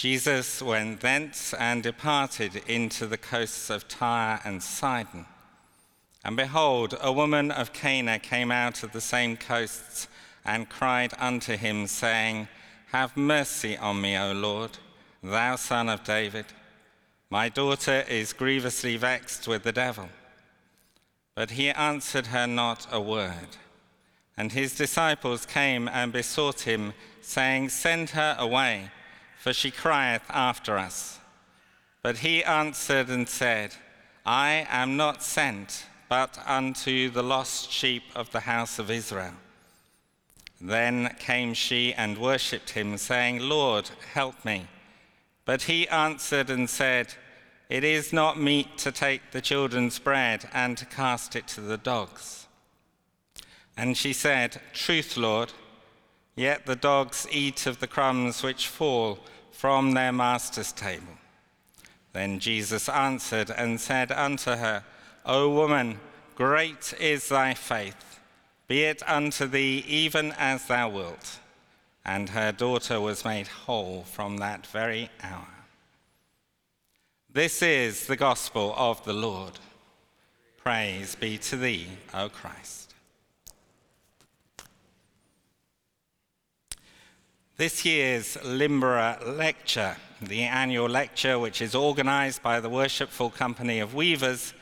Jesus went thence and departed into the coasts of Tyre and Sidon. And behold, a woman of Canaan came out of the same coasts and cried unto him, saying, Have mercy on me, O Lord, thou son of David. My daughter is grievously vexed with the devil. But he answered her not a word. And his disciples came and besought him, saying, Send her away for she crieth after us. But he answered and said, I am not sent but unto the lost sheep of the house of Israel. Then came she and worshipped him, saying, Lord, help me. But he answered and said, It is not meet to take the children's bread and to cast it to the dogs. And she said, Truth, Lord. Yet the dogs eat of the crumbs which fall from their master's table. Then Jesus answered and said unto her, O woman, great is thy faith. Be it unto thee even as thou wilt. And her daughter was made whole from that very hour. This is the gospel of the Lord. Praise be to thee, O Christ. This year's Limburgh Lecture, the annual lecture which is organised by the Worshipful Company of Weavers,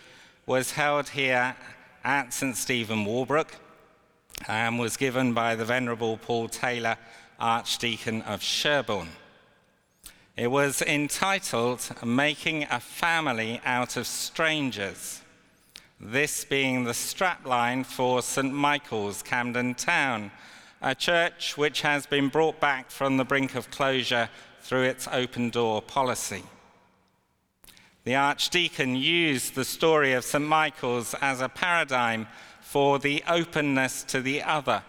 was held here at St Stephen Walbrook and was given by the Venerable Paul Taylor, Archdeacon of Sherborne. It was entitled Making a Family Out of Strangers, this being the strapline for St Michael's, Camden Town a church which has been brought back from the brink of closure through its open door policy. The Archdeacon used the story of St. Michael's as a paradigm for the openness to the other,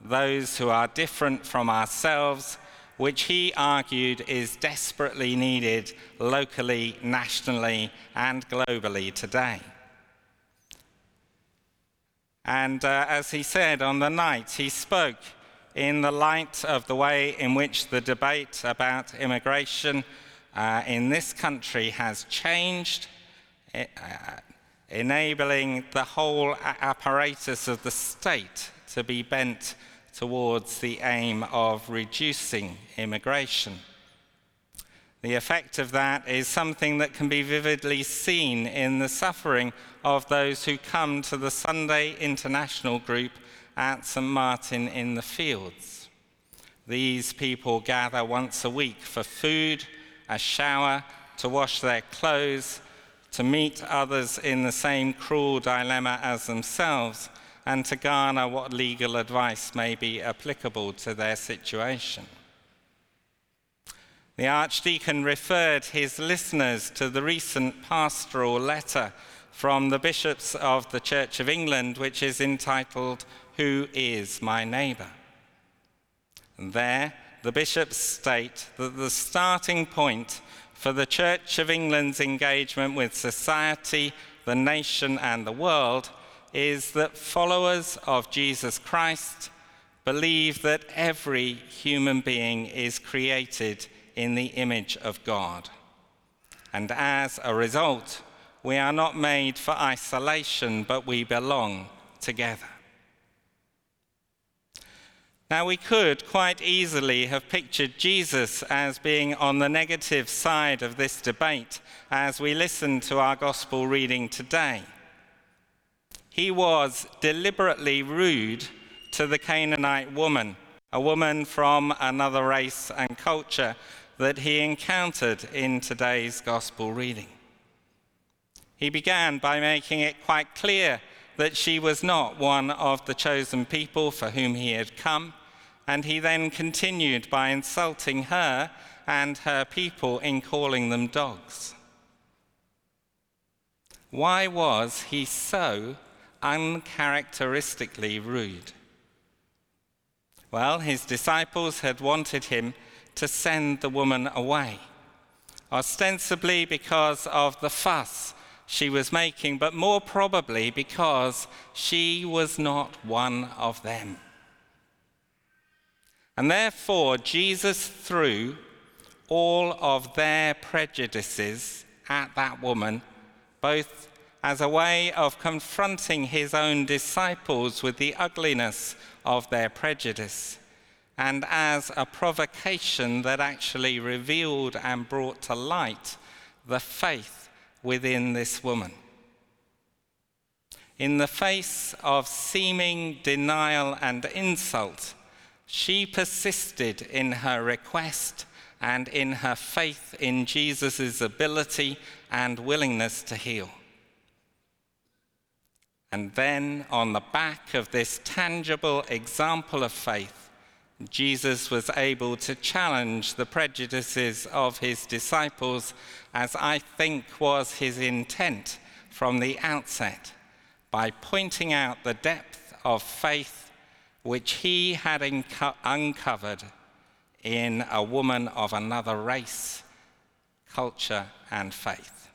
those who are different from ourselves, which he argued is desperately needed locally, nationally, and globally today. And uh, as he said on the night, he spoke in the light of the way in which the debate about immigration uh, in this country has changed, uh, enabling the whole apparatus of the state to be bent towards the aim of reducing immigration. The effect of that is something that can be vividly seen in the suffering of those who come to the Sunday International Group at St. Martin in the Fields. These people gather once a week for food, a shower, to wash their clothes, to meet others in the same cruel dilemma as themselves, and to garner what legal advice may be applicable to their situation. The Archdeacon referred his listeners to the recent pastoral letter from the bishops of the Church of England, which is entitled, Who is My Neighbour? There, the bishops state that the starting point for the Church of England's engagement with society, the nation, and the world is that followers of Jesus Christ believe that every human being is created in the image of God. And as a result, we are not made for isolation, but we belong together. Now, we could quite easily have pictured Jesus as being on the negative side of this debate as we listen to our gospel reading today. He was deliberately rude to the Canaanite woman, a woman from another race and culture that he encountered in today's gospel reading. He began by making it quite clear that she was not one of the chosen people for whom he had come, and he then continued by insulting her and her people in calling them dogs. Why was he so uncharacteristically rude? Well, his disciples had wanted him to send the woman away, ostensibly because of the fuss she was making, but more probably because she was not one of them. And therefore, Jesus threw all of their prejudices at that woman, both as a way of confronting his own disciples with the ugliness of their prejudice, and as a provocation that actually revealed and brought to light the faith within this woman. In the face of seeming denial and insult, she persisted in her request and in her faith in Jesus' ability and willingness to heal. And then, on the back of this tangible example of faith, Jesus was able to challenge the prejudices of his disciples, as I think was his intent from the outset, by pointing out the depth of faith which he had unco- uncovered in a woman of another race, culture, and faith.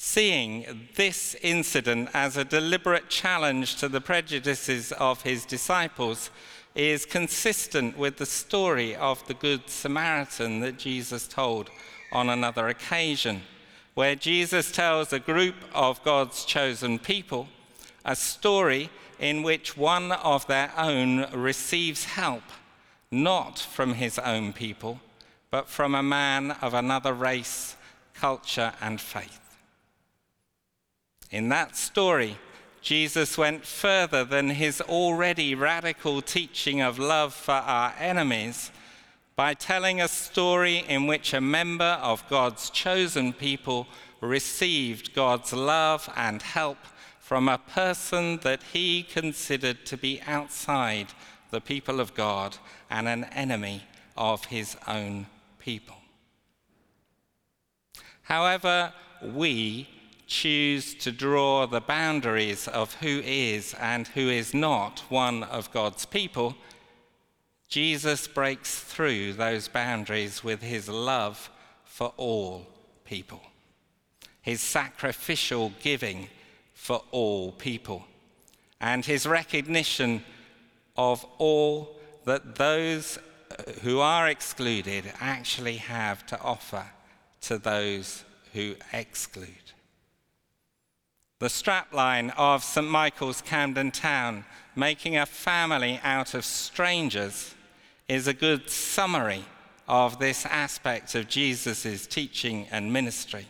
Seeing this incident as a deliberate challenge to the prejudices of his disciples is consistent with the story of the Good Samaritan that Jesus told on another occasion, where Jesus tells a group of God's chosen people a story in which one of their own receives help not from his own people, but from a man of another race, culture, and faith. In that story, Jesus went further than his already radical teaching of love for our enemies by telling a story in which a member of God's chosen people received God's love and help from a person that he considered to be outside the people of God and an enemy of his own people. However, we choose to draw the boundaries of who is and who is not one of God's people, Jesus breaks through those boundaries with his love for all people, his sacrificial giving for all people, and his recognition of all that those uh, who are excluded actually have to offer to those who exclude. The strapline of St. Michael's Camden Town, making a family out of strangers, is a good summary of this aspect of Jesus' teaching and ministry.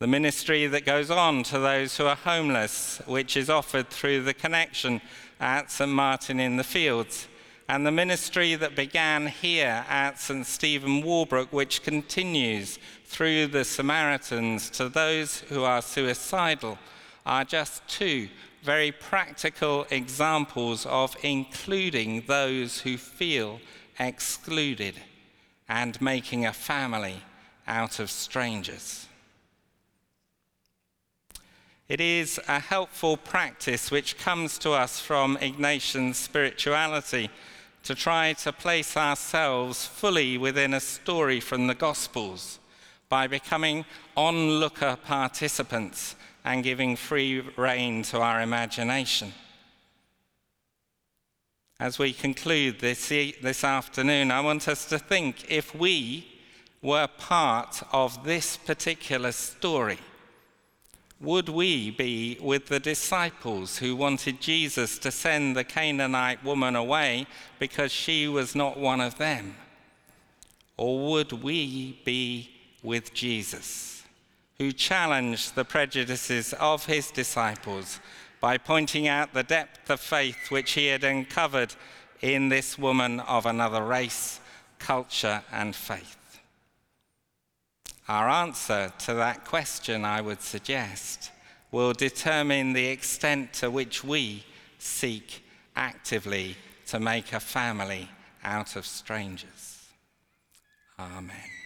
The ministry that goes on to those who are homeless, which is offered through the connection at St. Martin in the Fields, and the ministry that began here at St. Stephen Walbrook, which continues through the Samaritans to those who are suicidal, are just two very practical examples of including those who feel excluded and making a family out of strangers. It is a helpful practice which comes to us from Ignatian spirituality to try to place ourselves fully within a story from the Gospels by becoming onlooker participants and giving free rein to our imagination. As we conclude this, this afternoon, I want us to think if we were part of this particular story would we be with the disciples who wanted Jesus to send the Canaanite woman away because she was not one of them? Or would we be with Jesus, who challenged the prejudices of his disciples by pointing out the depth of faith which he had uncovered in this woman of another race, culture, and faith? Our answer to that question, I would suggest, will determine the extent to which we seek actively to make a family out of strangers. Amen.